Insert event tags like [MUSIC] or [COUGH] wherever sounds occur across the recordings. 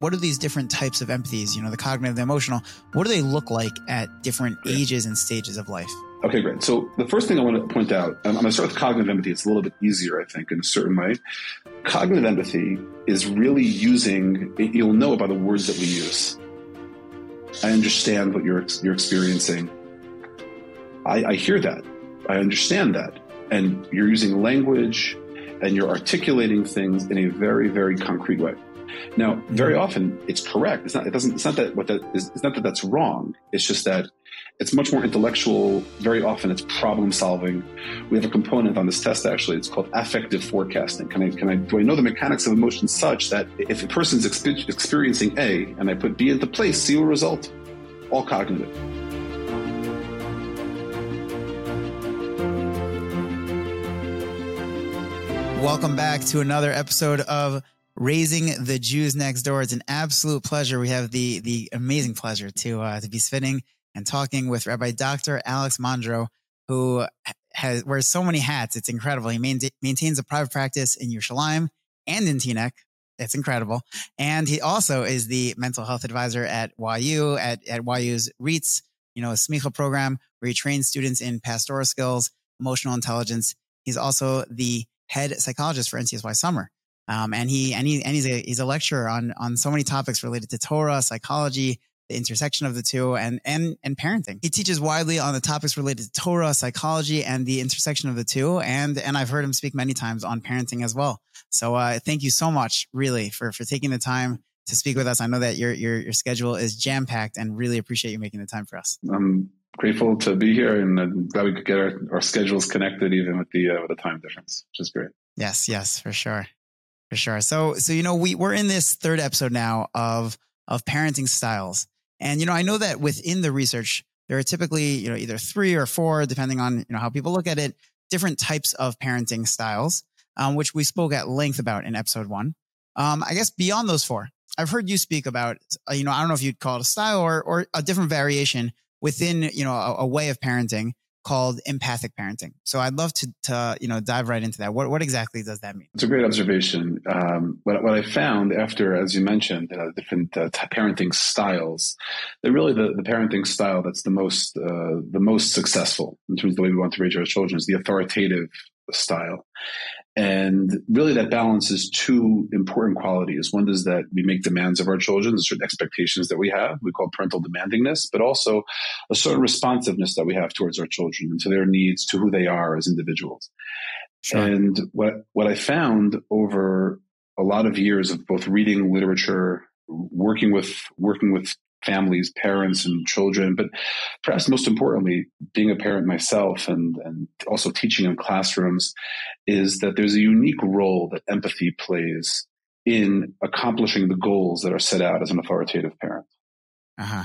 what are these different types of empathies, you know, the cognitive, the emotional, what do they look like at different ages and stages of life? Okay, great. So the first thing I want to point out, I'm going to start with cognitive empathy. It's a little bit easier, I think, in a certain way. Cognitive empathy is really using, you'll know by the words that we use. I understand what you're, you're experiencing. I, I hear that. I understand that. And you're using language and you're articulating things in a very, very concrete way. Now, very often it's correct. It's not. It doesn't. It's not that what that is. It's not that that's wrong. It's just that it's much more intellectual. Very often it's problem solving. We have a component on this test actually. It's called affective forecasting. Can I? Can I? Do I know the mechanics of emotion such that if a person's experiencing A and I put B into place, C will result? All cognitive. Welcome back to another episode of Raising the Jews Next Dor. It's an absolute pleasure. We have the the amazing pleasure to uh, to be sitting and talking with Rabbi Dr. Alex Mondrow, who has wears so many hats. It's incredible. He main, maintains a private practice in Yerushalayim and in Teaneck. It's incredible. And he also is the mental health advisor at YU, at, at YU's RIETS, you know, a SMICHA program where he trains students in pastoral skills, emotional intelligence. He's also the head psychologist for NCSY Summer. Um, and he and he and he's a he's a lecturer on on so many topics related to Torah, psychology, the intersection of the two, and and and parenting. He teaches widely on the topics related to Torah, psychology, and the intersection of the two. And and I've heard him speak many times on parenting as well. So uh, thank you so much, really, for for taking the time to speak with us. I know that your your your schedule is jam packed, and really appreciate you making the time for us. I'm grateful to be here, and I'm glad we could get our, our schedules connected, even with the uh, with the time difference, which is great. Yes, yes, for sure. For sure. So, so, you know, we, we're in this third episode now of, of parenting styles. And, you know, I know that within the research, there are typically, you know, either three or four, depending on, you know, how people look at it, different types of parenting styles, um, which we spoke at length about in episode one. Um, I guess beyond those four, I've heard you speak about, uh, you know, I don't know if you'd call it a style or, or a different variation within, you know, a, a way of parenting called empathic parenting. So I'd love to, to you know dive right into that. What what exactly does that mean? It's a great observation. Um, what what I found after, as you mentioned, uh, different uh, parenting styles, that really the, the parenting style that's the most uh, the most successful in terms of the way we want to raise our children is the authoritative style. And really, that balances two important qualities. One is that we make demands of our children, the certain expectations that we have. We call parental demandingness, but also a certain responsiveness that we have towards our children and to their needs, to who they are as individuals. Sure. And what what I found over a lot of years of both reading literature, working with working with families, parents, and children. But perhaps most importantly, being a parent myself and, and also teaching in classrooms, is that there's a unique role that empathy plays in accomplishing the goals that are set out as an authoritative parent. Uh huh.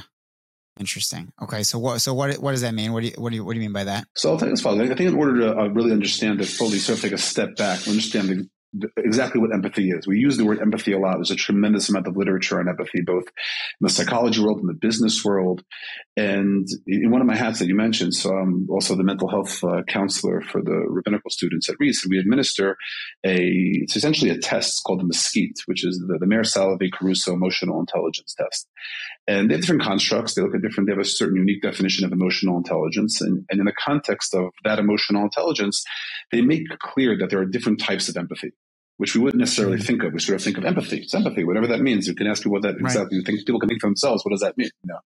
Interesting. Okay, so what? So what? What does that mean? What do you? What do you? What do you mean by that? So I'll tell you this, I think in order to uh, really understand it fully, sort of take a step back, understand the, exactly what empathy is. We use the word empathy a lot. There's a tremendous amount of literature on empathy, both in the psychology world and the business world. And in one of my hats that you mentioned, so I'm also the mental health uh, counselor for the rabbinical students at RIETS, and we administer a, it's essentially a test called the MSCEIT, which is the, the Mayer Salovey Caruso Emotional Intelligence Test. And they have different constructs. They look at different, they have a certain unique definition of emotional intelligence. And, and in the context of that emotional intelligence, they make clear that there are different types of empathy which we wouldn't necessarily think of. We sort of think of empathy. It's empathy, whatever that means. You can ask me what that exactly. You think people can think for themselves. What does that mean? You know,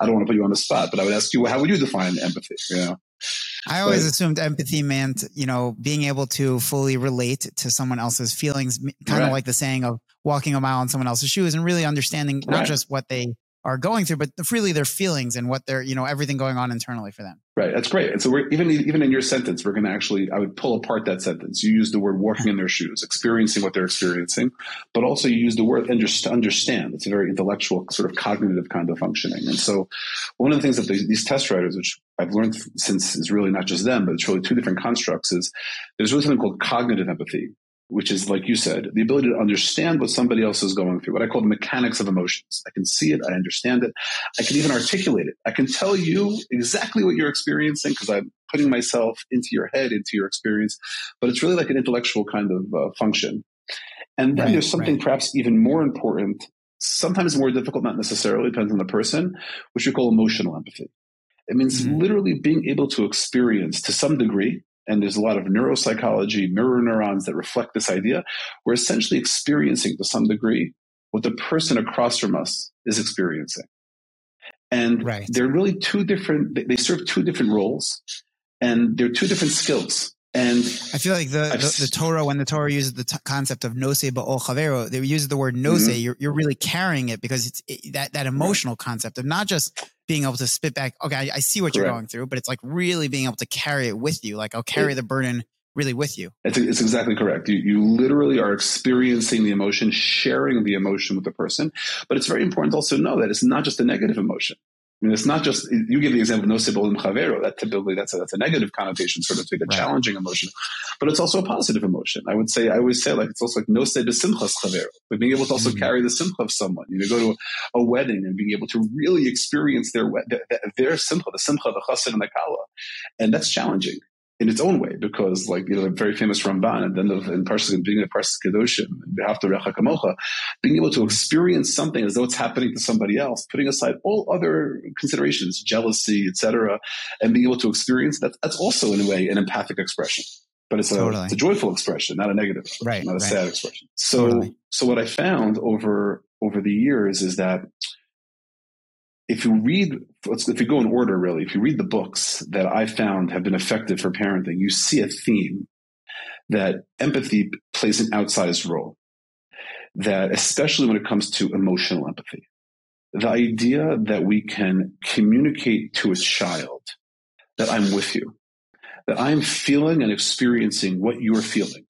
I don't want to put you on the spot, but I would ask you, how would you define empathy? You know, I always but, assumed empathy meant, you know, being able to fully relate to someone else's feelings, kind right. of like the saying of walking a mile in someone else's shoes and really understanding not right. just what they are going through, but freely their feelings and what they're, you know, everything going on internally for them. Right. That's great. And so we're even, even in your sentence, we're going to actually, I would pull apart that sentence. You use the word walking in their shoes, experiencing what they're experiencing, but also you use the word understand. It's a very intellectual sort of cognitive kind of functioning. And so one of the things that these test writers, which I've learned since is really not just them, but it's really two different constructs is there's really something called cognitive empathy, which is like you said, the ability to understand what somebody else is going through, what I call the mechanics of emotions. I can see it, I understand it, I can even articulate it. I can tell you exactly what you're experiencing because I'm putting myself into your head, into your experience. But it's really like an intellectual kind of uh, function. And then right, there's something right. perhaps even more important sometimes more difficult, not necessarily, depends on the person, which we call emotional empathy. It means mm-hmm. literally being able to experience to some degree, and there's a lot of neuropsychology, mirror neurons that reflect this idea. We're essentially experiencing to some degree what the person across from us is experiencing. And right. they're really two different, they serve two different roles and they're two different skills. And I feel like the, the, the, Torah, when the Torah uses the t- concept of nose ba'ol chavero, they use the word nose. Mm-hmm. You're, you're really carrying it because it's it, that, that emotional concept of not just being able to spit back. Okay. I, I see what Correct. you're going through, but it's like really being able to carry it with you. Like I'll carry it, the burden really with you. It's, it's exactly correct. You, you literally are experiencing the emotion, sharing the emotion with the person. But it's very important to also know that it's not just a negative emotion. I mean, it's not just you give the example no in chavero. That typically that's a, that's a negative connotation, sort of like a right. challenging emotion, but it's also a positive emotion. I would say I always say like it's also like no se besimchas chavero, but being able to also mm-hmm. carry the simcha of someone. You know, go to a, a, wedding and being able to really experience their their, their simcha, the simcha, the chassid, and the kala, and that's challenging in its own way, because like you know, the very famous Ramban, and then the, in Parshas being a Parshas Kedoshim, to Recha Kamocha, being able to experience something as though it's happening to somebody else, putting aside all other considerations, jealousy, etc., and being able to experience that. That's also in a way an empathic expression, but it's a, totally. it's a joyful expression, not a negative, right, not a right. sad expression. So, totally. so what I found over over the years is that if you read, if you go in order, really, if you read the books that I found have been effective for parenting, you see a theme that empathy plays an outsized role. That, especially when it comes to emotional empathy, the idea that we can communicate to a child that I'm with you, that I'm feeling and experiencing what you're feeling.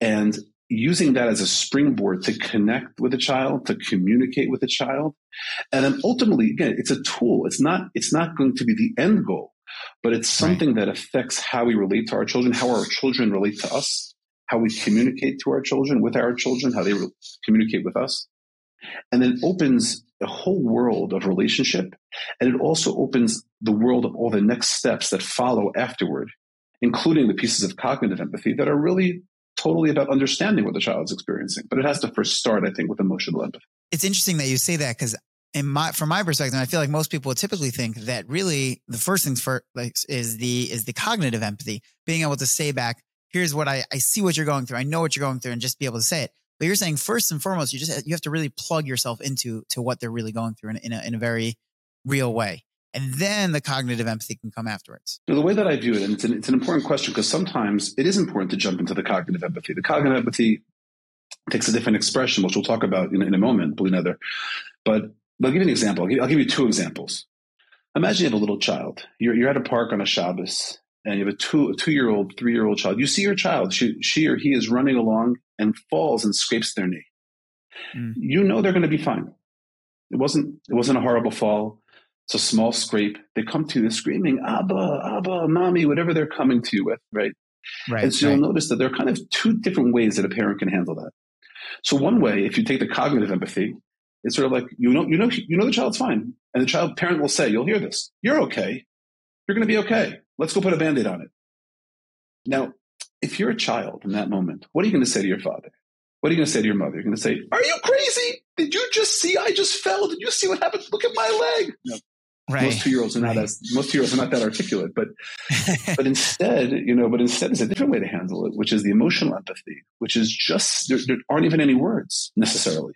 And using that as a springboard to connect with a child, to communicate with a child. And then ultimately, again, it's a tool. It's not, it's not going to be the end goal, but it's something right. that affects how we relate to our children, how our children relate to us, how we communicate to our children with our children, how they re- communicate with us. And then opens a whole world of relationship. And it also opens the world of all the next steps that follow afterward, including the pieces of cognitive empathy that are really totally about understanding what the child is experiencing. But it has to first start, I think, with emotional empathy. It's interesting that you say that because in my from my perspective, I feel like most people typically think that really the first things for like is the is the cognitive empathy, being able to say back, here's what I, I see what you're going through. I know what you're going through and just be able to say it. But you're saying first and foremost, you just you have to really plug yourself into to what they're really going through in, in a, in a very real way and then the cognitive empathy can come afterwards. the way that I view it, and it's an, it's an important question because sometimes it is important to jump into the cognitive empathy. The cognitive empathy takes a different expression, which we'll talk about in, in a moment, Bli Neder. But I'll give you an example. I'll give, I'll give, you two examples. Imagine you have a little child. You're, you're at a park on a Shabbos, and you have a two a two year old, three year old child. You see your child. She, she or he is running along and falls and scrapes their knee. Mm. You know they're going to be fine. It wasn't it wasn't a horrible fall. It's a small scrape. They come to you screaming, Abba, Abba, mommy, whatever they're coming to you with, right? Right. And so right. you'll notice that there are kind of two different ways that a parent can handle that. So one way, if you take the cognitive empathy, it's sort of like you know, you know, you know the child's fine, and the child parent will say, "You'll hear this. You're okay. You're going to be okay. Let's go put a band-aid on it." Now, if you're a child in that moment, what are you going to say to your father? What are you going to say to your mother? You're going to say, "Are you crazy? Did you just see? I just fell. Did you see what happened? Look at my leg." No, Right. Most two year olds are not right. as most two year olds are not that articulate, but [LAUGHS] but instead, you know, but instead there's a different way to handle it, which is the emotional empathy, which is just there, there aren't even any words necessarily.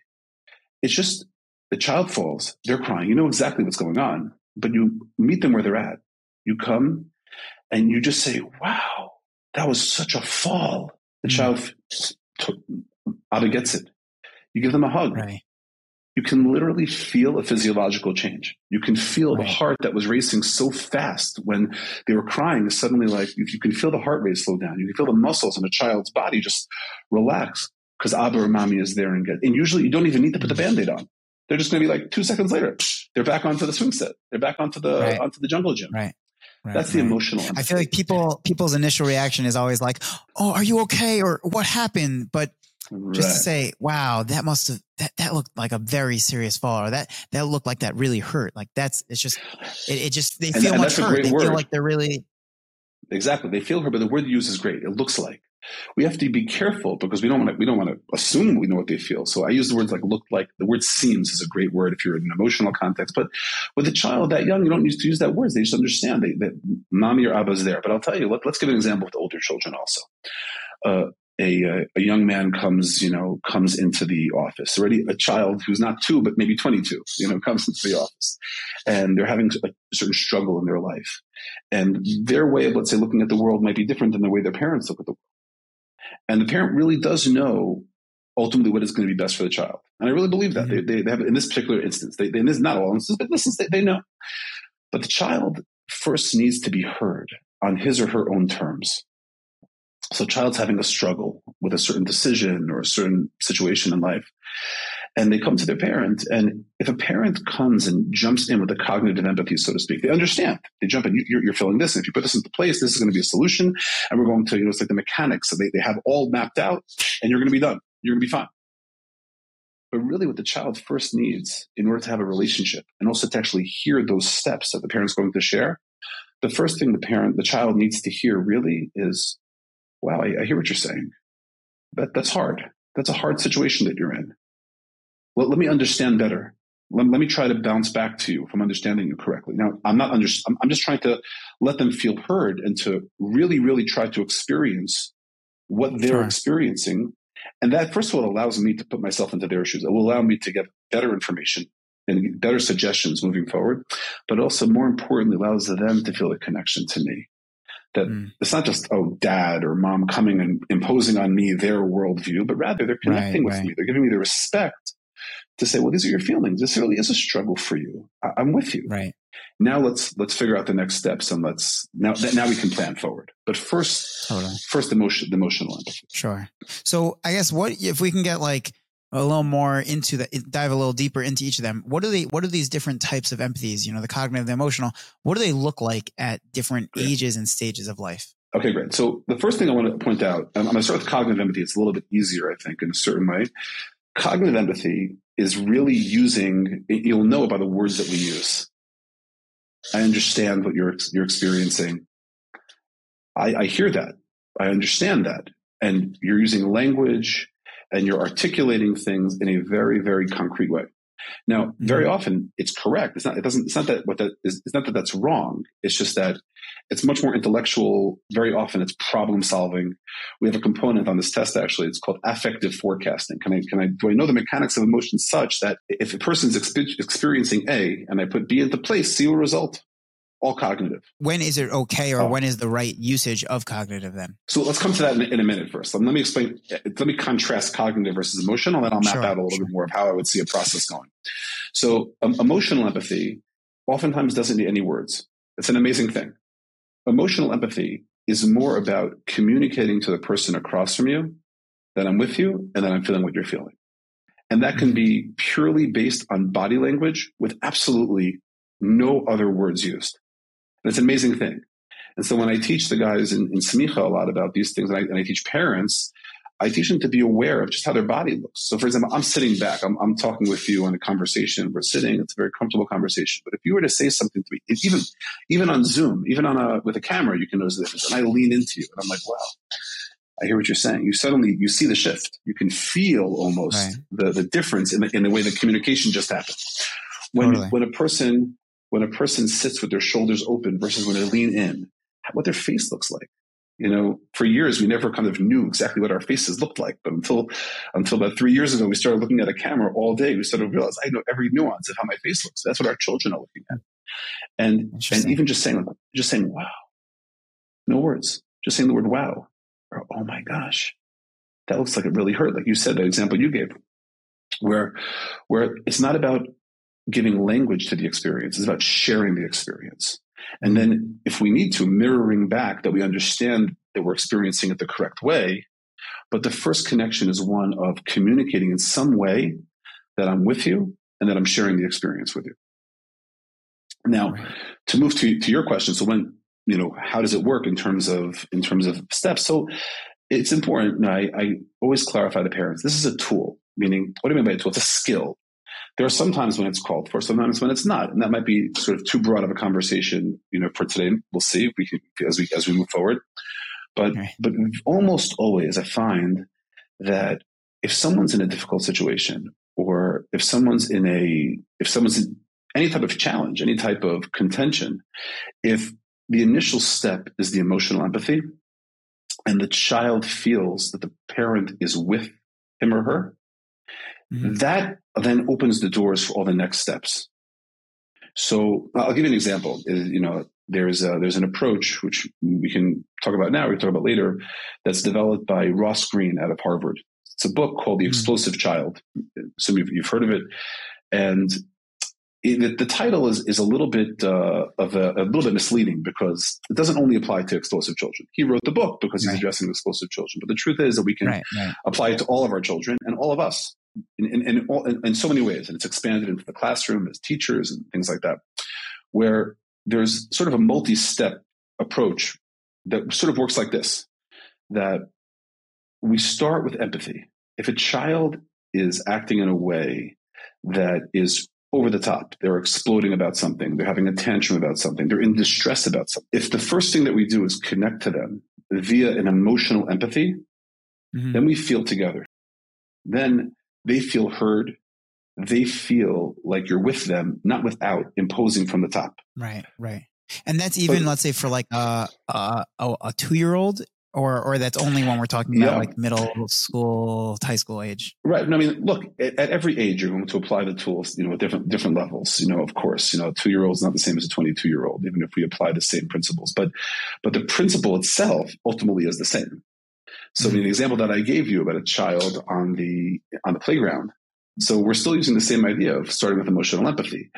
It's just the child falls, they're crying, you know exactly what's going on, but you meet them where they're at. You come and you just say, "Wow, that was such a fall." The mm. child t- gets it. You give them a hug. Right you can literally feel a physiological change. You can feel right. the heart that was racing so fast when they were crying is suddenly like, if you can feel the heart rate slow down, you can feel the muscles in a child's body just relax because Abba or Mommy is there and get, and usually you don't even need to put the band-aid on. They're just going to be like two seconds later, they're back onto the swing set. They're back onto the, right. onto the jungle gym. Right. Right, That's the right. emotional. I feel like people people's initial reaction is always like, "Oh, are you okay?" or "What happened?" But Right. Just to say, wow, that must have that, that looked like a very serious fall, or that that looked like that really hurt. Like that's it's just it, it just they feel and much hurt. They word. feel like they're really exactly they feel hurt, but the word you use is great. It looks like we have to be careful because we don't want to we don't want to assume we know what they feel. So I use the words like look like. The word seems is a great word if you're in an emotional context. But with a child that young, you don't need to use that word. They just understand they, that mommy or abba is there. But I'll tell you, let, us give an example with older children also. Uh, a, a young man comes, you know, comes into the office already. A child who's not two, but maybe 22, you know, [LAUGHS] comes into the office and they're having a certain struggle in their life. And their way of, let's say, looking at the world might be different than the way their parents look at the world. And the parent really does know ultimately what is going to be best for the child. And I really believe that. Mm-hmm. They, they, have, in this particular instance, they, in this, not all instances, but in this instance, they, they know. But the child first needs to be heard on his or her own terms. So, a child's having a struggle with a certain decision or a certain situation in life, and they come to their parent. And if a parent comes and jumps in with a cognitive empathy, so to speak, they understand. They jump in. You're, you're feeling this, and if you put this into place, this is going to be a solution. And we're going to, you know, it's like the mechanics. So they, they have all mapped out, and you're going to be done. You're going to be fine. But really, what the child first needs in order to have a relationship, and also to actually hear those steps that the parent's going to share, the first thing the parent, the child needs to hear really is wow, I, I hear what you're saying. That, that's hard. That's a hard situation that you're in. Well, let me understand better. Let, let, me try to bounce back to you if I'm understanding you correctly. Now, I'm not under, I'm, I'm just trying to let them feel heard and to really, really try to experience what they're sure. experiencing. And that, first of all, allows me to put myself into their shoes. It will allow me to get better information and better suggestions moving forward, but also more importantly, allows them to feel a connection to me that mm. it's not just oh dad or mom coming and imposing on me their worldview but rather they're connecting right, with right. me. They're giving me the respect to say well these are your feelings. This really is a struggle for you. I- am with you. Right. Now let's let's figure out the next steps and let's now now we can plan forward. But first totally. first emotion the emotional empathy sure. So i guess what if we can get like a little more into that dive a little deeper into each of them. What do they what are these different types of empathies you know the cognitive the emotional what do they look like at different great. ages and stages of life? Okay great. So the first thing i want to point out i'm going to start with cognitive empathy. It's a little bit easier i think in a certain way. Cognitive empathy is really using you'll know by the words that we use. I understand what you're you're experiencing. I i hear that. I understand that. And you're using language and you're articulating things in a very, very concrete way. Now, very mm-hmm. often it's correct. It's not, it doesn't, it's not that what that is, it's not that that's wrong. It's just that it's much more intellectual. Very often it's problem solving. We have a component on this test actually. It's called affective forecasting. Can I, can I, do I know the mechanics of emotion such that if a person's experiencing A and I put B into place, C will result? All cognitive. When is it okay or oh. when is the right usage of cognitive then? So let's come to that in, in a minute first. Let me explain, let me contrast cognitive versus emotional, and then I'll map sure, out a little bit more of how I would see a process going. So um, emotional empathy oftentimes doesn't need any words. It's an amazing thing. Emotional empathy is more about communicating to the person across from you that I'm with you and that I'm feeling what you're feeling. And that can be purely based on body language with absolutely no other words used. And it's an amazing thing. And so when I teach the guys in, in Smicha a lot about these things, and I, and I, teach parents, I teach them to be aware of just how their body looks. So, for example, I'm sitting back, I'm, I'm talking with you in a conversation. We're sitting; it's a very comfortable conversation. But if you were to say something to me, even even on Zoom, even on a with a camera, you can notice the difference. And I lean into you, and I'm like, "Wow, I hear what you're saying." You suddenly you see the shift. You can feel almost right. the the difference in the in the way the communication just happened. When totally. when a person when a person sits with their shoulders open versus when they lean in, what their face looks like. You know, for years we never kind of knew exactly what our faces looked like, but until until about three years ago, we started looking at a camera all day. We started to realize I know every nuance of how my face looks. That's what our children are looking at, and and even just saying just saying wow, no words, just saying the word wow or oh my gosh, that looks like it really hurt. Like you said, the example you gave, where where it's not about giving language to the experience. It's about sharing the experience. And then if we need to, mirroring back that we understand that we're experiencing it the correct way. But the first connection is one of communicating in some way that I'm with you and that I'm sharing the experience with you. Now, right. to move to, to your question, so when, you know, how does it work in terms of in terms of steps? So it's important. I, I always clarify to parents, this is a tool, meaning what do I mean by a tool? It's a skill. There are sometimes when it's called for, sometimes when it's not, and that might be sort of too broad of a conversation. You know, for today, we'll see if we can as we as we move forward. But right. but almost always I find that if someone's in a difficult situation or if someone's in a if someone's in any type of challenge, any type of contention, if the initial step is the emotional empathy and the child feels that the parent is with him or her, mm-hmm. that then opens the doors for all the next steps. So I'll give you an example. You know, there's a, there's an approach which we can talk about now. We can talk about later. That's developed by Ross Greene out of Harvard. It's a book called The hmm. Explosive Child. Some of you've heard of it, and it, the title is is a little bit uh, of a, a, little bit misleading because it doesn't only apply to explosive children. He wrote the book because he's right. addressing explosive children, but the truth is that we can right, right. apply it to all of our children and all of us in, in, in, all, in, so many ways. And it's expanded into the classroom as teachers and things like that, where there's sort of a multi-step approach that sort of works like this, that we start with empathy. If a child is acting in a way that is over the top, they're exploding about something, they're having a tantrum about something, they're in distress about something. If the first thing that we do is connect to them via an emotional empathy, mm-hmm. then we feel together. Then they feel heard. They feel like you're with them, not without imposing from the top. Right, right. And that's even, but, let's say, for like a a, a two year old, or or that's only when we're talking about yeah. like middle school, high school age. Right. I mean, look, at, at, every age, you're going to apply the tools, you know, at different different levels. You know, of course, you know, a two year old is not the same as a 22 year old, even if we apply the same principles. But but the principle itself ultimately is the same. So mm-hmm. the example that I gave you about a child on the on the playground. So we're still using the same idea of starting with emotional empathy.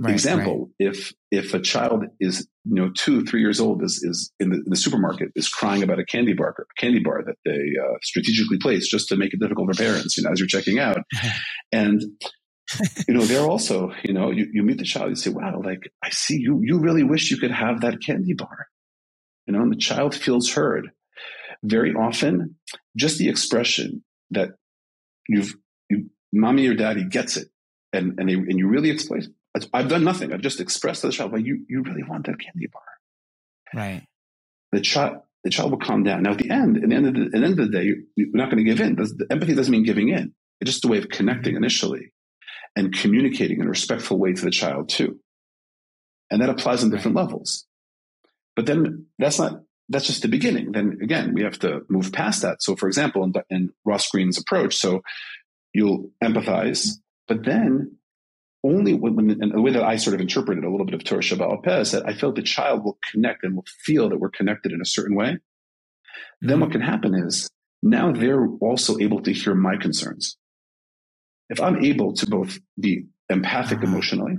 Right, example, right. if if a child is you know two three years old is is in the, in the supermarket is crying about a candy bar a candy bar that they uh, strategically placed just to make it difficult for parents, you know, as you're checking out, [LAUGHS] and you know they're also you know you, you meet the child you say wow like I see you you really wish you could have that candy bar, you know, and the child feels heard. Very often, just the expression that you've you, mommy or daddy gets it and and, they, and you really explain I've done nothing. I've just expressed to the child, well, you, you really want that candy bar. Right. The child, the child will calm down. Now, at the end, at the end of the, at the, end of the day, you're not going to give in. The empathy doesn't mean giving in. It's just a way of connecting initially and communicating in a respectful way to the child too. And that applies on different levels. But then that's not, that's just the beginning. Then again, we have to move past that. So for example, in, in Ross Greene's approach, so you'll empathize, but then only when, when and the way that I sort of interpreted a little bit of Torah Shabbat Peh that I felt the child will connect and will feel that we're connected in a certain way. Mm-hmm. Then what can happen is now they're also able to hear my concerns. If I'm able to both be empathic uh-huh. emotionally,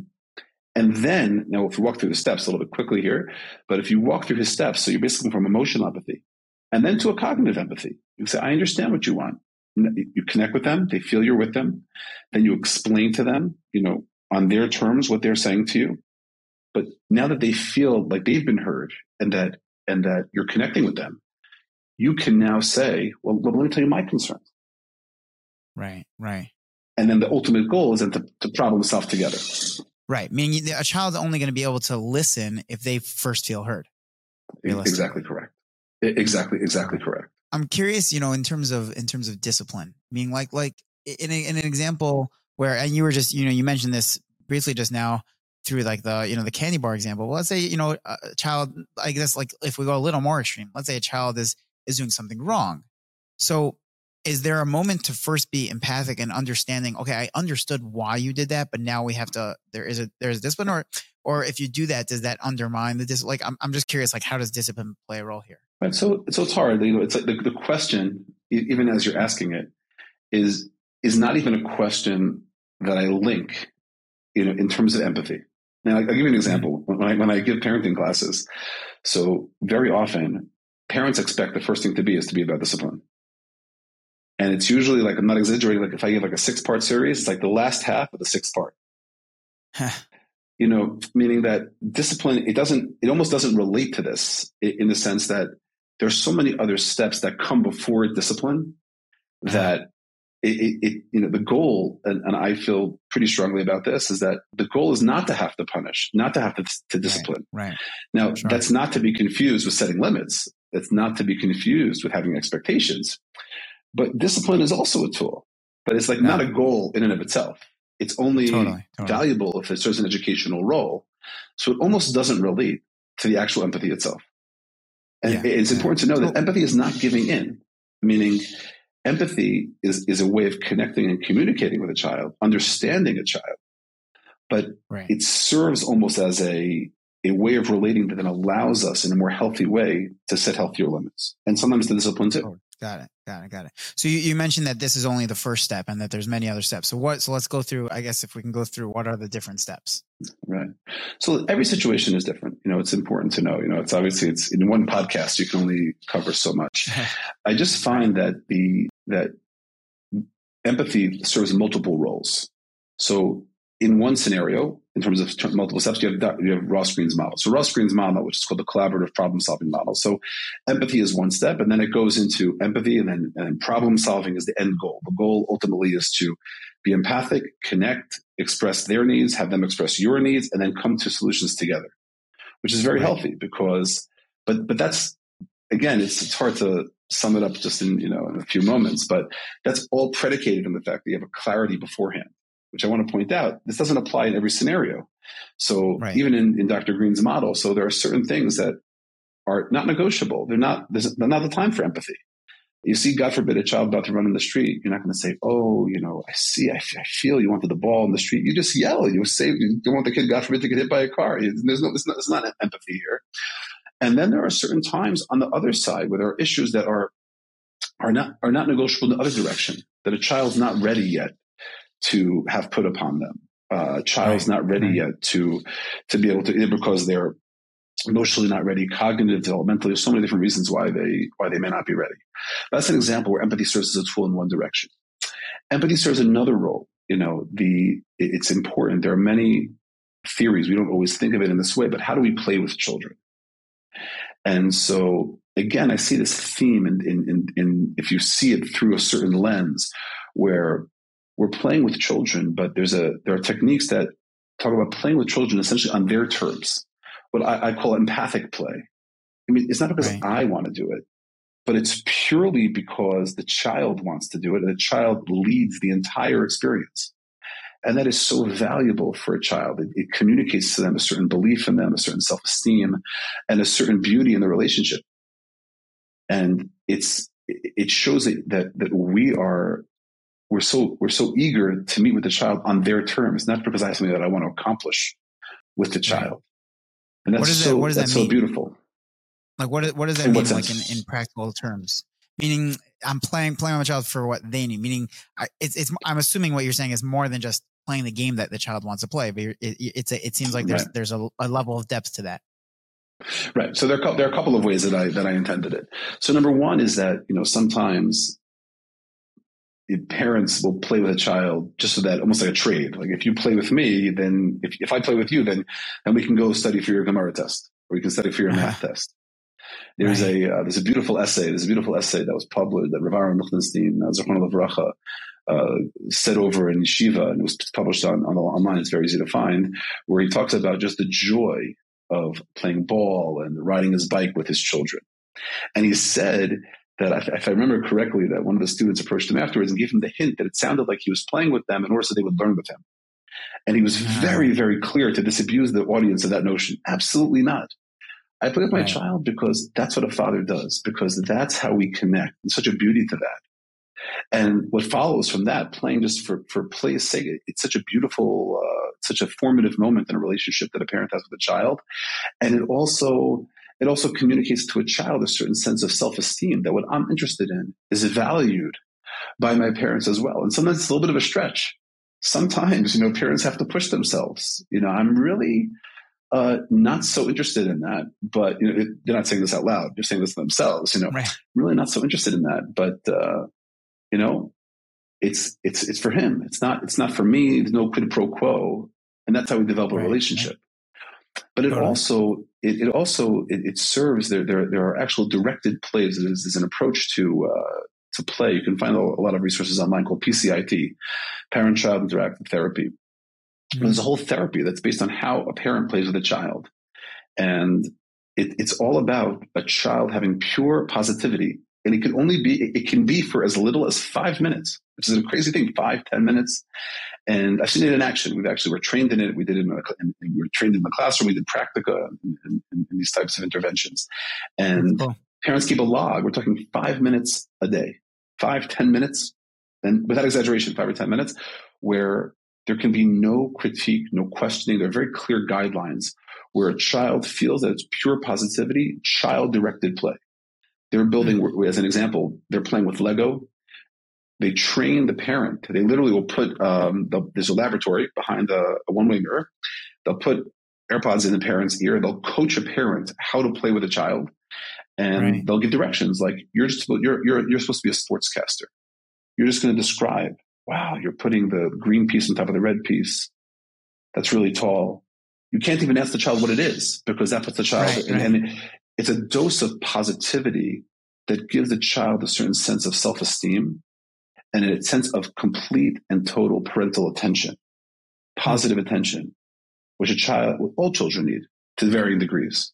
and then now if we walk through the steps a little bit quickly here, but if you walk through his steps, so you're basically from emotional empathy and then to a cognitive empathy, you say, I understand what you want. You connect with them, they feel you're with them, then you explain to them, you know, on their terms what they're saying to you. But now that they feel like they've been heard and that and that you're connecting with them, you can now say, "Well, let me tell you my concerns." Right, right. And then the ultimate goal is then to, to problem solve together. Right. Meaning a child's only going to be able to listen if they first feel heard. Exactly correct. Exactly, exactly correct. I'm curious, you know, in terms of in terms of discipline. Meaning, like like in, a, in an example where and you were just you know you mentioned this briefly just now through like the you know the candy bar example well, let's say you know a child i guess like if we go a little more extreme let's say a child is is doing something wrong so is there a moment to first be empathic and understanding okay i understood why you did that but now we have to there is a there's discipline or or if you do that does that undermine the dis like i'm, I'm just curious like how does discipline play a role here right so so it's hard you know it's like the, the question even as you're asking it is is not even a question that I link, you know, in terms of empathy. Now, I'll give you an mm-hmm. example. When I, when I give parenting classes, so very often parents expect the first thing to be is to be about discipline. And it's usually like, I'm not exaggerating, like if I give like a six part series, it's like the last half of the sixth part. you know, meaning that discipline, it doesn't, it almost doesn't relate to this in the sense that there's so many other steps that come before discipline that it, it, you know, the goal, and, and, I feel pretty strongly about this, is that the goal is not to have to punish, not to have to, to discipline. Right. right. Now, sure. that's not to be confused with setting limits. It's not to be confused with having expectations. But discipline is also a tool, but it's like no. not a goal in and of itself. It's only totally, totally. valuable if it serves an educational role. So it almost doesn't relate to the actual empathy itself. And yeah, it's important to know that empathy is not giving in, meaning empathy is, is a way of connecting and communicating with a child, understanding a child. But right. it serves almost as a, a way of relating that then allows us in a more healthy way to set healthier limits. And sometimes the discipline too. Got it. Got it. Got it. So you, you mentioned that this is only the first step and that there's many other steps. So what, so let's go through, I guess if we can go through what are the different steps? Right. So every situation is different. You know, it's important to know, you know, it's obviously it's in one podcast, you can only cover so much. [LAUGHS] I just find that the, that empathy serves multiple roles. So in one scenario, in terms of multiple steps, you have you have Ross Greene's model. So Ross Greene's model, which is called the collaborative problem solving model. So empathy is one step, and then it goes into empathy, and then and problem solving is the end goal. The goal ultimately is to be empathic, connect, express their needs, have them express your needs, and then come to solutions together, which is very right. healthy because, but but that's again, it's it's hard to sum it up just in you know in a few moments, but that's all predicated on the fact that you have a clarity beforehand which I want to point out, this doesn't apply in every scenario. So right. even in, in Dr. Greene's model, so there are certain things that are not negotiable. They're not, there's not the time for empathy. You see, God forbid, a child about to run in the street. You're not going to say, "Oh, you know, I see, I, feel you wanted the ball in the street." You just yell. You say, "You don't want the kid, God forbid, to get hit by a car." There's no, there's not, there's not empathy here. And then there are certain times on the other side where there are issues that are are not are not negotiable in the other direction. That a child's not ready yet to have put upon them. Uh, child's right. not ready right. yet to to be able to because they're emotionally not ready, cognitive, developmentally. There's so many different reasons why they why they may not be ready. That's an example where empathy serves as a tool in one direction. Empathy serves another role. You know, the it's important. There are many theories. We don't always think of it in this way, but how do we play with children? And so again, I see this theme in, in, in, in if you see it through a certain lens where we're playing with children, but there's a there are techniques that talk about playing with children essentially on their terms. What I, I call empathic play. I mean, it's not because right. I want to do it, but it's purely because the child wants to do it, and the child leads the entire experience. And that is so valuable for a child. It, it communicates to them a certain belief in them, a certain self esteem, and a certain beauty in the relationship. And it's it shows that, that that we are we're so we're so eager to meet with the child on their terms, not because I have something that I want to accomplish with the child. And that's so that, what does that's that mean? so beautiful. Like what what does that in mean like in, in practical terms? Meaning I'm playing playing with my child for what they need. Meaning I, it's it's I'm assuming what you're saying is more than just playing the game that the child wants to play, but it, it's a, it seems like there's right. there's a, a level of depth to that. Right. So there are, there are a couple of ways that I that I intended it. So number one is that you know sometimes parents will play with a child just so that almost like a trade. Like if you play with me, then if, if I play with you, then then we can go study for your Gemara test or you can study for your math test. There's right. a uh, there's a beautiful essay. There's a beautiful essay that was published that Rav Aaron Lichtenstein, uh, uh, said over in yeshiva, and it was published on, on online. It's very easy to find, where he talks about just the joy of playing ball and riding his bike with his children. And he said that if I remember correctly, that one of the students approached him afterwards and gave him the hint that it sounded like he was playing with them in order so they would learn with him. And he was very, very clear to disabuse the audience of that notion. Absolutely not. I play with my right. child because that's what a father does, because that's how we connect. There's such a beauty to that. And what follows from that, playing just for, for play's sake, it's such a beautiful, uh, such a formative moment in a relationship that a parent has with a child. And it also it also communicates to a child a certain sense of self-esteem that what I'm interested in is valued by my parents as well. And sometimes it's a little bit of a stretch. Sometimes, you know, parents have to push themselves. You know, I'm really uh, not so interested in that, but you know, they're not saying this out loud. They're saying this to themselves. You know, right. really not so interested in that. But uh, you know, it's it's it's for him. It's not it's not for me. There's no quid pro quo, and that's how we develop a right. relationship. But it also it, it also it, it, serves there, there there are actual directed plays. There's, there's an approach to uh, to play. You can find a, a, lot of resources online called PCIT, Parent Child Interactive Therapy. Mm-hmm. There's a whole therapy that's based on how a parent plays with a child, and it, it's all about a child having pure positivity. And it can only be, it can be for as little as five minutes, which is a crazy thing, five ten minutes. And I've seen it in action. We've actually, we're trained in it. We did it in, in we were trained in the classroom. We did practica in, in, in these types of interventions. And cool. parents keep a log. We're talking five minutes a day, five ten minutes, and without exaggeration, five or 10 minutes, where there can be no critique, no questioning. There are very clear guidelines where a child feels that it's pure positivity, child directed play. They're building, mm-hmm. as an example, they're playing with Lego. They train the parent. They literally will put, um, the, there's a laboratory behind a, a one way mirror. They'll put AirPods in the parent's ear. They'll coach a parent how to play with a child and right. they'll give directions like you're just, you're, you're, you're supposed to be a sportscaster. You're just going to describe, wow, you're putting the green piece on top of the red piece. That's really tall you can't even ask the child what it is because that puts the child right, right. and it's a dose of positivity that gives the child a certain sense of self-esteem and a sense of complete and total parental attention positive attention which a child all children need to varying degrees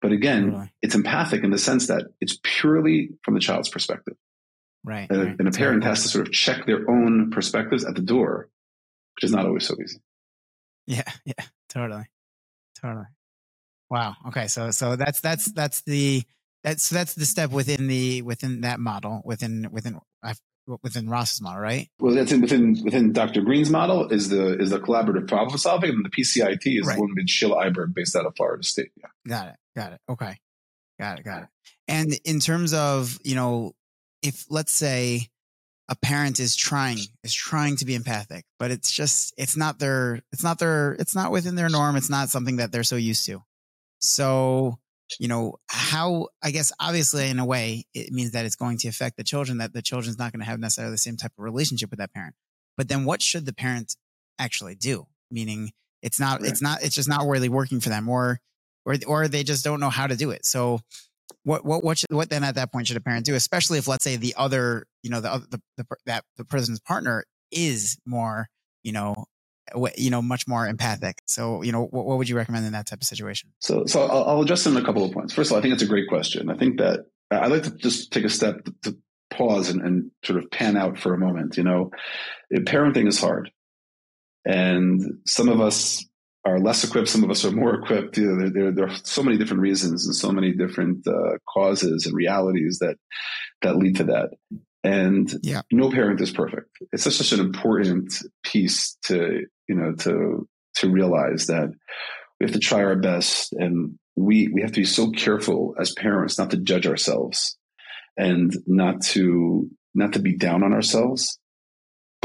but again totally. it's empathic in the sense that it's purely from the child's perspective right, and, right. and a parent has to sort of check their own perspectives at the door which is not always so easy yeah [LAUGHS] yeah Totally. Totally. Wow. Okay. So so that's that's that's the that's that's the step within the within that model within within within Ross's model, right? Well, that's in, within within Dr. Greene's model is the is the collaborative problem solving, and the PCIT is right. one with Sheila Eyberg based out of Florida State. Yeah. Got it. Got it. Okay. Got it. Got it. And in terms of you know, if let's say a parent is trying is trying to be empathic but it's just it's not their it's not their it's not within their norm it's not something that they're so used to so you know how i guess obviously in a way it means that it's going to affect the children that the children's not going to have necessarily the same type of relationship with that parent. But then what should the parent actually do? Meaning it's not right. it's not it's just not really working for them or or or they just don't know how to do it. So what what what should, what then at that point should a parent do? Especially if let's say the other you know the other the, the that the person's partner is more you know you know much more empathic so you know what, what would you recommend in that type of situation so so I'll, I'll address in a couple of points first of all i think it's a great question i think that i'd like to just take a step to, to pause and, and sort of pan out for a moment you know parenting is hard and some of us are less equipped. Some of us are more equipped. You know, there, there, there, are so many different reasons and so many different uh, causes and realities that that lead to that. And yeah. no parent is perfect. It's just such an important piece to you know to to realize that we have to try our best, and we we have to be so careful as parents not to judge ourselves and not to not to be down on ourselves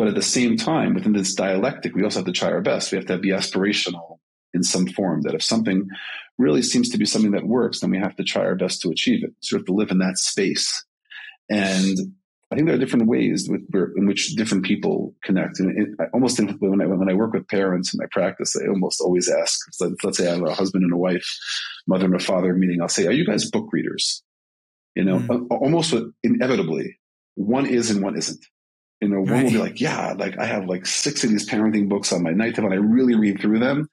but at the same time, within this dialectic, we also have to try our best. We have to be aspirational in some form. That if something really seems to be something that works, then we have to try our best to achieve it. so we have to live in that space. And I think there are different ways with, in which different people connect. And it, I almost when I, when I work with parents in my practice, I almost always ask, let's say I have a husband and a wife, mother and a father meeting, I'll say, are you guys book readers? You know, mm. almost inevitably, one is and one isn't. You know, right. one will be like, yeah, like I have like six of these parenting books on my night table and I really read through them.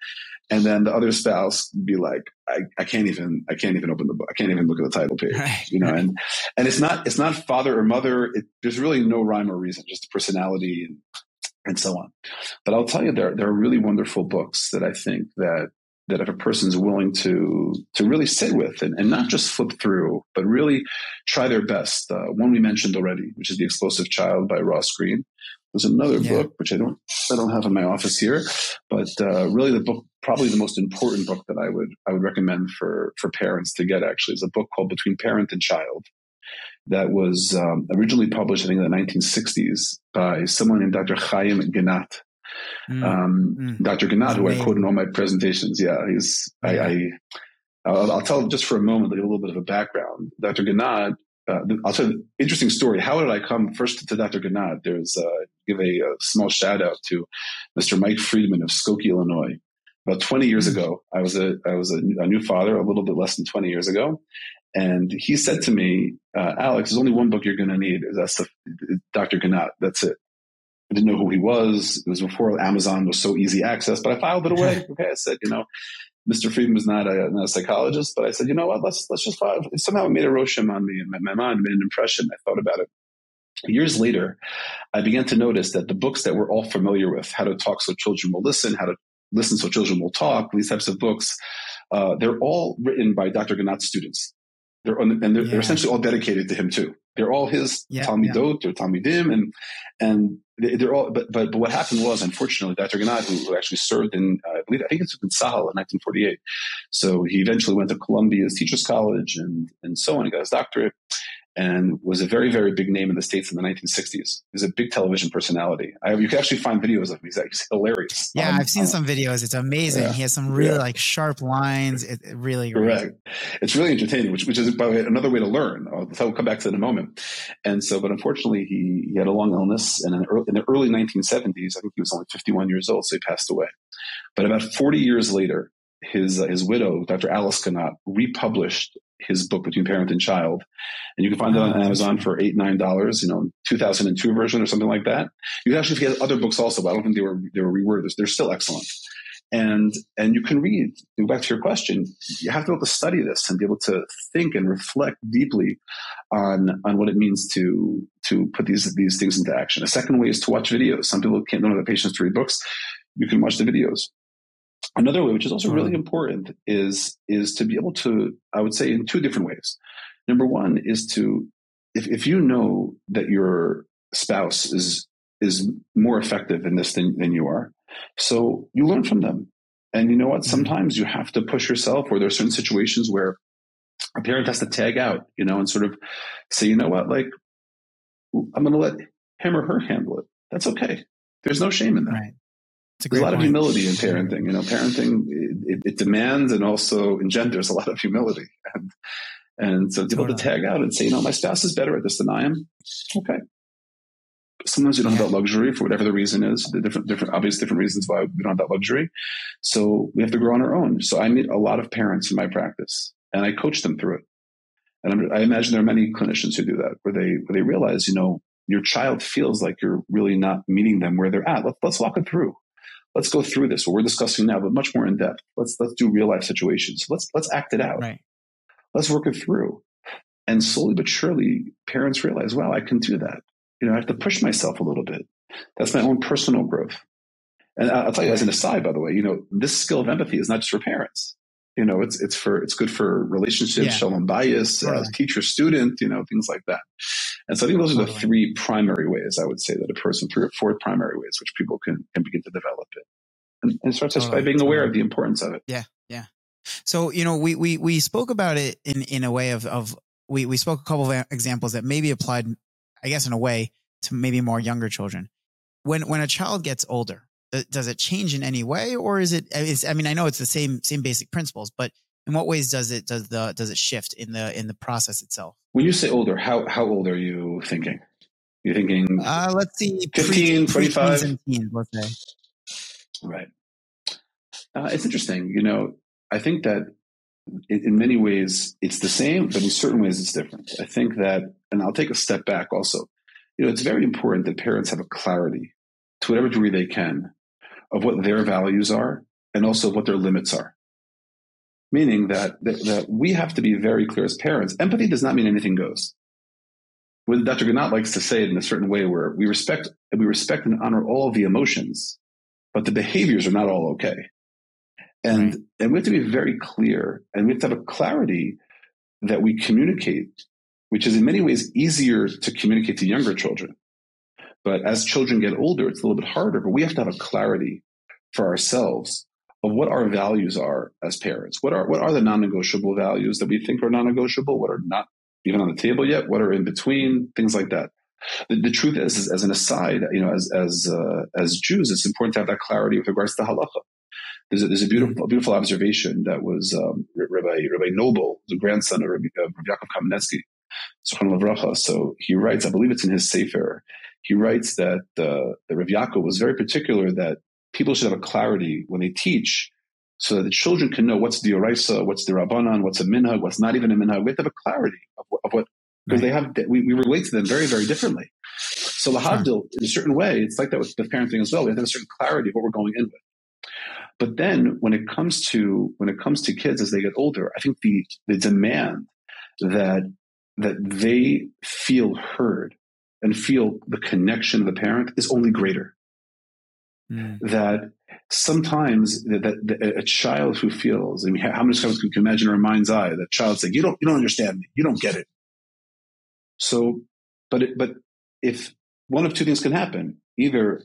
And then the other spouse be like, I, I can't even, I can't even open the book. I can't even look at the title page, right. you know, and, and it's not, it's not father or mother. It, there's really no rhyme or reason, just personality and, and so on. But I'll tell you, there, there are really wonderful books that I think that that if a person's willing to to really sit with and, and not just flip through, but really try their best. Uh, one we mentioned already, which is The Explosive Child by Ross Greene. There's another yeah. book which I don't I don't have in my office here, but uh, really the book probably the most important book that I would I would recommend for for parents to get actually is a book called Between Parent and Child that was um, originally published I think in the 1960s by someone named Dr. Chaim Ginott Mm. Um, mm. Dr. Ginott, who I quote in all my presentations, yeah, he's, I, I I'll, I'll, tell just for a moment, like a little bit of a background. Dr. Ginott, uh, I'll tell you an interesting story. How did I come first to Dr. Ginott? There's, uh, give a, a, small shout out to Mr. Mike Friedman of Skokie, Illinois. About 20 years mm. ago, I was a, I was a, a, new father, a little bit less than 20 years ago. And he said to me, uh, Alex, there's only one book you're going to need. That's the, Dr. Ginott. That's it. I didn't know who he was. It was before Amazon was so easy access, but I filed it away. [LAUGHS] Okay, I said, you know, Mr. Friedman was not a, not a, psychologist, but I said, you know what? Let's let's just follow. somehow it made a roshem on me in my, my mind, made an impression. I thought about it. Years later, I began to notice that the books that we're all familiar with, how to talk so children will listen, how to listen so children will talk, these types of books, uh, they're all written by Dr. Ginott's students. They're on, and they're, yeah. they're, essentially all dedicated to him too. They're all his yeah, Talmidot yeah. or Talmidim, and and they're all. But, but but what happened was, unfortunately, Dr. Ginott, who, who actually served in, uh, I believe, I think it's in Tzahal in 1948. So he eventually went to Columbia's Teachers College and and so on. He got his doctorate and was a very, very big name in the States in the 1960s. He was a big television personality. I, you can actually find videos of him. He's, he's hilarious. Yeah, um, I've seen um, some videos. It's amazing. Yeah, he has some really yeah. like sharp lines. It, it really correct. It's really entertaining, which, which is by the way, another way to learn. I'll, I'll come back to that in a moment. And so, but unfortunately, he, he had a long illness, and in, early, in the early 1970s, I think he was only 51 years old, so he passed away. But about 40 years later, his uh, his widow, Dr. Alice Ginott, republished his book between parent and child. And you can find it on oh, amazon for eight nine dollars you know 2002 version or something like that. You can actually get other books also but i don't think they were they were reworded. They're still excellent. And and you can read back to your question you have to be able to study this and be able to think and reflect deeply on on what it means to to put these these things into action. A second way is to watch videos. Some people can't don't have the patience to read books. You can watch the videos Another way, which is also really important, is is to be able to, I would say, in two different ways. Number one is to, if, if you know that your spouse is is more effective in this than, than you are, so you learn from them. And you know what? Mm-hmm. Sometimes you have to push yourself, or there are certain situations where a parent has to tag out, you know, and sort of say, you know what, like I'm going to let him or her handle it. That's okay. There's no shame in that. Right. There's a lot point. of humility in parenting. You know, parenting it, it, demands and also engenders a lot of humility, and and so to be able to tag out and say, you know, my spouse is better at this than I am. Okay. Sometimes we don't have that luxury for whatever the reason is. The different, different, obvious different reasons why we don't have that luxury. So we have to grow on our own. So I meet a lot of parents in my practice, and I coach them through it. And I imagine there are many clinicians who do that, where they where they realize, you know, your child feels like you're really not meeting them where they're at. Let's, let's walk it through let's go through this what we're discussing now, but much more in depth. Let's let's do real life situations. Let's let's act it out. Right. Let's work it through. And slowly but surely, parents realize, wow, I can do that. You know, I have to push myself a little bit. That's my own personal growth. And I'll tell you as an aside, by the way, you know, this skill of empathy is not just for parents. You know, it's it's for it's good for relationships, yeah. shalom bayis, uh, teacher student, you know, things like that. And so I think those are the three primary ways I would say that a person, three or four primary ways which people can, can begin to develop it. And, and it starts totally. by being aware of the importance of it. Yeah. Yeah. So, you know, we, we, we spoke about it in, in a way of, of, we, we spoke a couple of examples that maybe applied, I guess, in a way to maybe more younger children. When, when a child gets older, does it change in any way or is it, is, I mean, I know it's the same, same basic principles, but in what ways does it, does the, does it shift in the, in the process itself? When you say older, how, how old are you thinking? You're thinking uh, let's see 15, 25? let's say. Right. Uh, it's interesting. You know, I think that in, in many ways it's the same, but in certain ways it's different. I think that, and I'll take a step back also. You know, it's very important that parents have a clarity to whatever degree they can of what their values are and also what their limits are meaning that, that, that we have to be very clear as parents. Empathy does not mean anything goes. What Dr. Ginott likes to say it in a certain way where we respect and we respect and honor all of the emotions, but the behaviors are not all okay. And right. and we have to be very clear and we have to have a clarity that we communicate, which is in many ways easier to communicate to younger children. But as children get older, it's a little bit harder, but we have to have a clarity for ourselves of what our values are as parents. What are what are the non-negotiable values that we think are non-negotiable? What are not even on the table yet? What are in between? Things like that. The, the truth is, is, as an aside, you know, as as uh, as Jews, it's important to have that clarity with regards to halacha. There's a, there's a beautiful beautiful observation that was um, Rabbi Rabbi Noble, the grandson of Rabbi, uh, Rabbi Yaakov Kamenetsky, So he writes, I believe it's in his Sefer. He writes that uh, that Rabbi Yaakov was very particular that people should have a clarity when they teach so that the children can know what's the Oraisa, what's the Rabbanan, what's a minhag, what's not even a minhag. We have to have a clarity of, of what, because they have, we, we relate to them very, very differently. So the Havdil, in a certain way, it's like that with the parenting as well. We have to have a certain clarity of what we're going in with. But then when it comes to when it comes to kids as they get older, I think the the demand that that they feel heard and feel the connection of the parent is only greater. Mm. That sometimes that, that, a child who feels, I mean, how many times can you imagine in our mind's eye that child saying, "You don't, you don't understand me, you don't get it." So, but it, but if one of two things can happen, either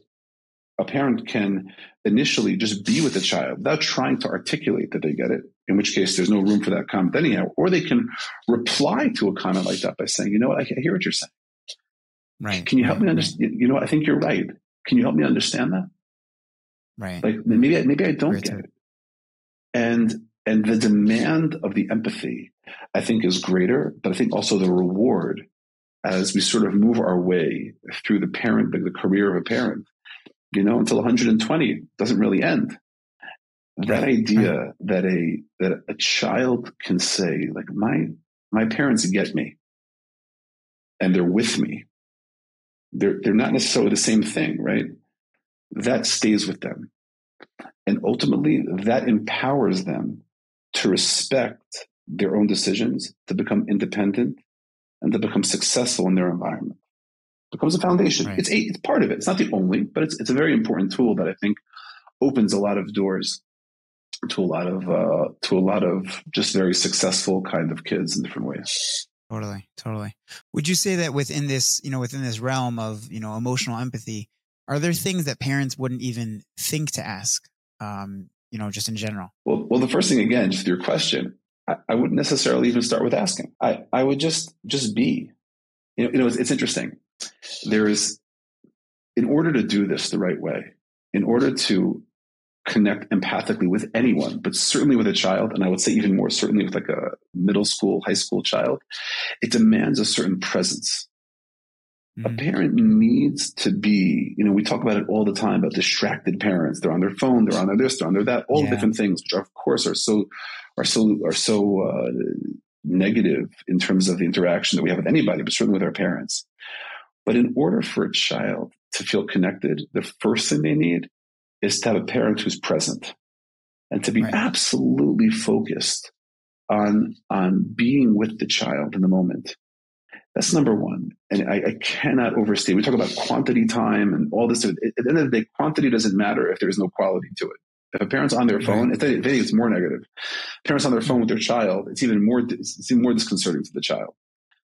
a parent can initially just be with the child without trying to articulate that they get it, in which case there's no room for that comment anyhow, or they can reply to a comment like that by saying, "You know what? I hear what you're saying. Right. Can you help me understand? Right. You know, I think you're right. Can you help me understand that? Right. Like maybe I, maybe I don't get it. And and the demand of the empathy, I think, is greater, but I think also the reward as we sort of move our way through the parent, the, the career of a parent, you know, until 120 doesn't really end. That Right, idea that a that a child can say, like, my my parents get me and they're with me. They're they're not necessarily the same thing, right? That stays with them. And ultimately that empowers them to respect their own decisions, to become independent, and to become successful in their environment. becomes a foundation. Right. It's a, it's part of it. It's not the only, but it's it's a very important tool that I think opens a lot of doors to a lot of uh, to a lot of just very successful kind of kids in different ways. Totally, totally. Would you say that within this, you know, within this realm of, you know, emotional empathy, are there things that parents wouldn't even think to ask? Um, you know, just in general. Well, well, the first thing again, just your question, I, I wouldn't necessarily even start with asking. I, I would just just be. You know, you know it's, it's interesting. There is, in order to do this the right way, in order to connect empathically with anyone, but certainly with a child, and I would say even more certainly with like a middle school, high school child, it demands a certain presence. Mhm. A parent needs to be, you know, we talk about it all the time about distracted parents. They're on their phone, they're on their this, they're on their that, all Yeah. the different things, which are, of course are so are so are so uh, negative in terms of the interaction that we have with anybody, but certainly with our parents. But in order for a child to feel connected, the first thing they need is to have a parent who's present and to be Right. absolutely focused on on being with the child in the moment. That's number one. And I, I cannot overstate. We talk about quantity time and all this. At the end of the day, quantity doesn't matter if there's no quality to it. If a parent's on their phone, if, they, think it's more negative. Parents on their phone with their child, it's even more it's even more disconcerting to the child.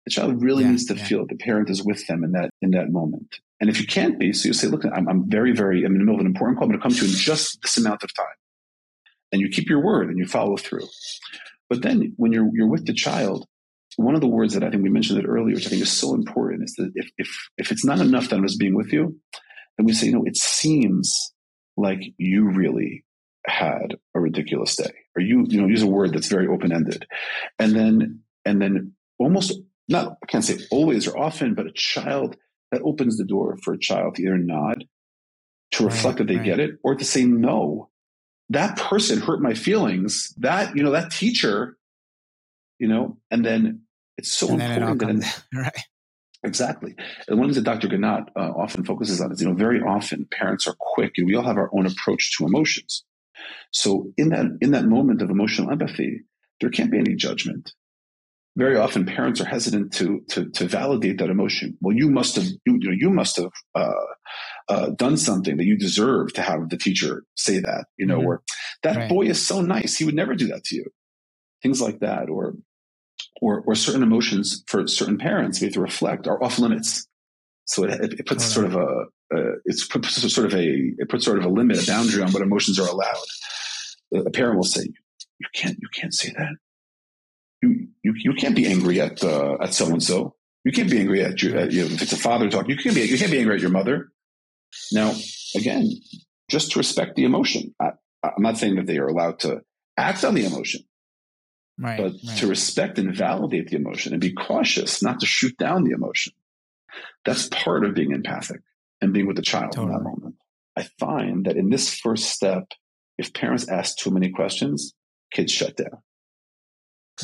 The child really Yeah, needs to yeah. feel that the parent is with them in that in that moment. And if you can't be, so you say, look, I'm, I'm very, very, I'm in the middle of an important call. I'm going to come to you in just this amount of time. And you keep your word and you follow through. But then when you're you're with the child, one of the words that I think we mentioned it earlier, which I think is so important, is that if if if it's not enough that I'm just being with you, then we say, you know, it seems like you really had a ridiculous day. Or you, you know, use a word that's very open-ended. And then and then almost not I can't say always or often, but a child that opens the door for a child to either nod, to Right, reflect that they right. get it, or to say no. That person hurt my feelings. That, you know, that teacher, you know, and then it's so and then important that in, comes [LAUGHS] right. Exactly. And one of the Dr. Ginott uh, often focuses on is, you know, very often parents are quick and we all have our own approach to emotions. So in that, in that moment of emotional empathy, there can't be any judgment. Very often parents are hesitant to, to, to validate that emotion. Well, you must have, you, you know, you must have, uh, uh, done something that you deserve to have the teacher say that, you know, Mhm. or that Right. boy is so nice. He would never do that to you. Things like that. Or, or, or certain emotions for certain parents we have to reflect are off limits. So it, it, puts sort of a, uh, it's puts sort of a, it puts sort of a limit, a boundary on what emotions are allowed. A a parent will say, you can't, you can't say that. You, you, you can't be angry at, uh, at so and so. You can't be angry at your, at, you know, if it's a father talking, you can't be, you can't be angry at your mother. Now, again, just to respect the emotion. I, I'm not saying that they are allowed to act on the emotion, Right. but right. to respect and validate the emotion and be cautious, not to shoot down the emotion. That's part of being empathic and being with the child in that moment. I find that in this first step, if parents ask too many questions, kids shut down.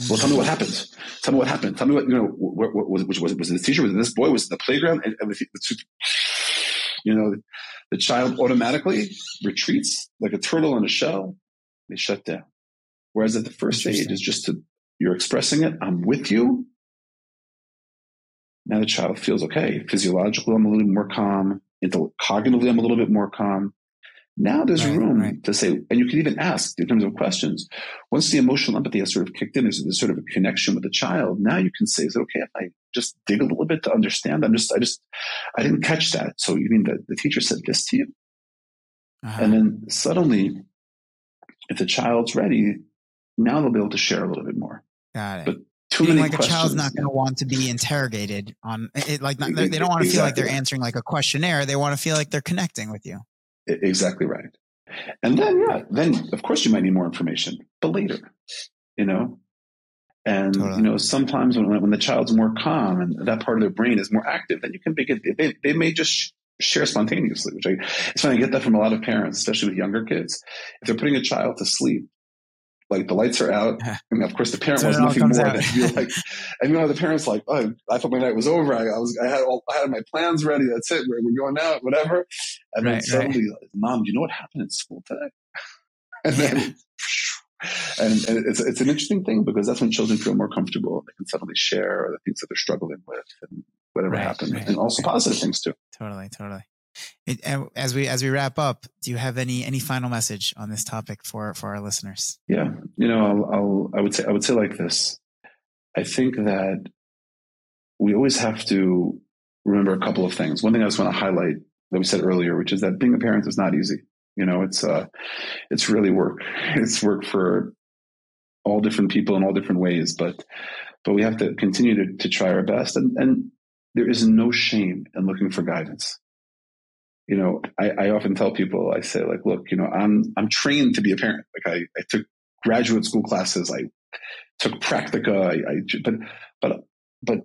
Well, tell me what happened. Tell me what happened. Tell me what, you know, what, what was, which was, it, was it this teacher? Was it this boy? Was it the playground? And, and the- You know, the child automatically retreats like a turtle in a shell. They shut down. Whereas at the first stage is just to, you're expressing it. I'm with you. Now the child feels okay. Physiologically, I'm a little bit more calm. Cognitively, I'm a little bit more calm. Now there's right, room right. to say, and you can even ask in terms of questions. Once the emotional empathy has sort of kicked in, there's, there's sort of a connection with the child. Now you can say, is it okay if I just dig a little bit to understand? I'm just, I just, I didn't catch that. So you mean that the teacher said this to you? Uh-huh. And then suddenly, if the child's ready, now they'll be able to share a little bit more. Got it. But too many like questions. a child's not going to want to be [LAUGHS] interrogated on it. Like not, they don't want to exactly. feel like they're answering like a questionnaire. They want to feel like they're connecting with you. Exactly right. And then, yeah, then of course you might need more information, but later, you know. And totally. you know, sometimes when when the child's more calm and that part of their brain is more active, then you can begin. They, they may just share spontaneously, which I it's funny. I get that from a lot of parents, especially with younger kids. If they're putting a child to sleep, like the lights are out, [LAUGHS] and of course the parent so wants nothing more than to be like, [LAUGHS] and you know the parents like, oh, I thought my night was over. I, I was, I had all, I had my plans ready. That's it. We're, we're going out, whatever. And right, then suddenly, right. mom, do you know what happened in school today? [LAUGHS] And then, and, and, it's it's an interesting thing because that's when children feel more comfortable. They can suddenly share the things that they're struggling with and whatever right, happened, and also positive things too. Totally, totally. It, as we as we wrap up, do you have any any final message on this topic for for our listeners? Yeah, you know, I'll, I'll I would say I would say like this. I think that we always have to remember a couple of things. One thing I just want to highlight that we said earlier, which is that being a parent is not easy. You know, it's uh, it's really work. [LAUGHS] It's work for all different people in all different ways, but but we have to continue to, to try our best. And, and there is no shame in looking for guidance you know, I, I, often tell people, I say like, look, you know, I'm, I'm trained to be a parent. Like I, I took graduate school classes. I took practica. I, I, but, but, but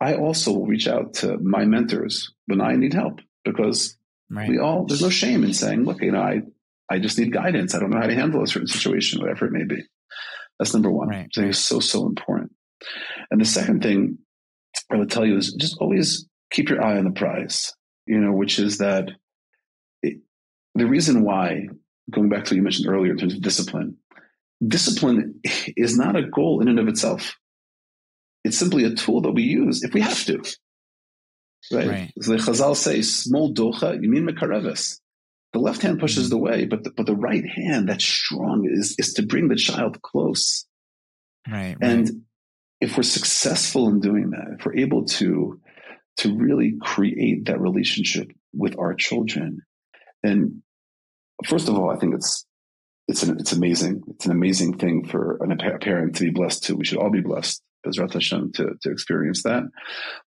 I also will reach out to my mentors when I need help because right. we all, there's no shame in saying, look, you know, I, I just need guidance. I don't know how to handle a certain situation, whatever it may be. That's number one. Right. I think it's so, so important. And the second thing I would tell you is just always keep your eye on the prize, you know, which is that the reason why, going back to what you mentioned earlier in terms of discipline, discipline is not a goal in and of itself. It's simply a tool that we use if we have to. Right? right. the Chazal say, small docha, you mean mekareves. The left hand pushes mm-hmm. the way, but the, but the right hand that's strong is, is to bring the child close. Right, right. And if we're successful in doing that, if we're able to, to really create that relationship with our children, and first of all, I think it's it's an, it's amazing. It's an amazing thing for an, a parent to be blessed to. We should all be blessed, Bezrat Hashem, to, to experience that.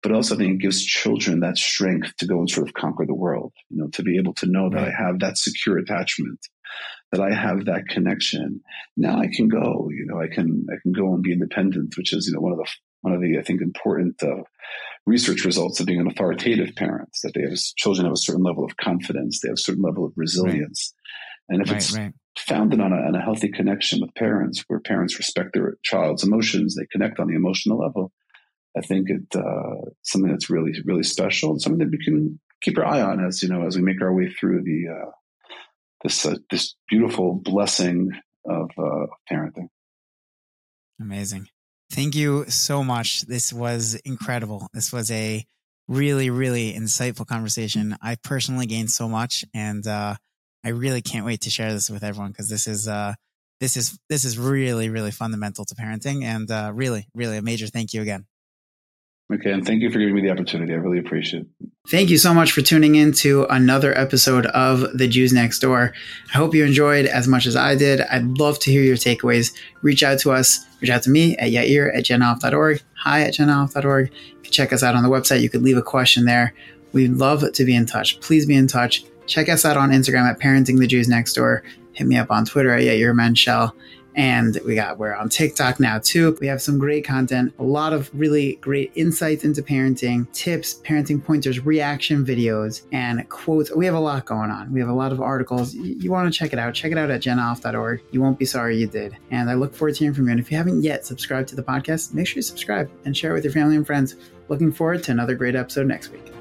But also, I think it gives children that strength to go and sort of conquer the world. You know, to be able to know that I have that secure attachment, that I have that connection. Now I can go. You know, I can I can go and be independent, which is you know one of the one of the I think important uh, research results of being an authoritative parent, that they have children have a certain level of confidence, they have a certain level of resilience. Right. And if right, it's right. founded on a, on a, healthy connection with parents, where parents respect their child's emotions, they connect on the emotional level, I think it uh, something that's really really special and something that we can keep our eye on as you know as we make our way through the uh, this uh, this beautiful blessing of uh, parenting. Amazing. Thank you so much. This was incredible. This was a really, really insightful conversation. I personally gained so much and, uh, I really can't wait to share this with everyone because this is, uh, this is, this is really, really fundamental to parenting and, uh, really, really a major thank you again. Okay. And thank you for giving me the opportunity. I really appreciate it. Thank you so much for tuning in to another episode of The Jews Next Dor. I hope you enjoyed as much as I did. I'd love to hear your takeaways. Reach out to us. Reach out to me at yair at genoff.org. Hi at genoff.org. You can check us out on the website. You could leave a question there. We'd love to be in touch. Please be in touch. Check us out on Instagram at Parenting the Jews Next Dor. Hit me up on Twitter at Yair Menchel. And we got, we're on TikTok now too. We have some great content, a lot of really great insights into parenting, tips, parenting pointers, reaction videos, and quotes. We have a lot going on. We have a lot of articles. You, want to check it out. Check it out at genoff.org. You won't be sorry you did. And I look forward to hearing from you. And if you haven't yet subscribed to the podcast, make sure you subscribe and share it with your family and friends. Looking forward to another great episode next week.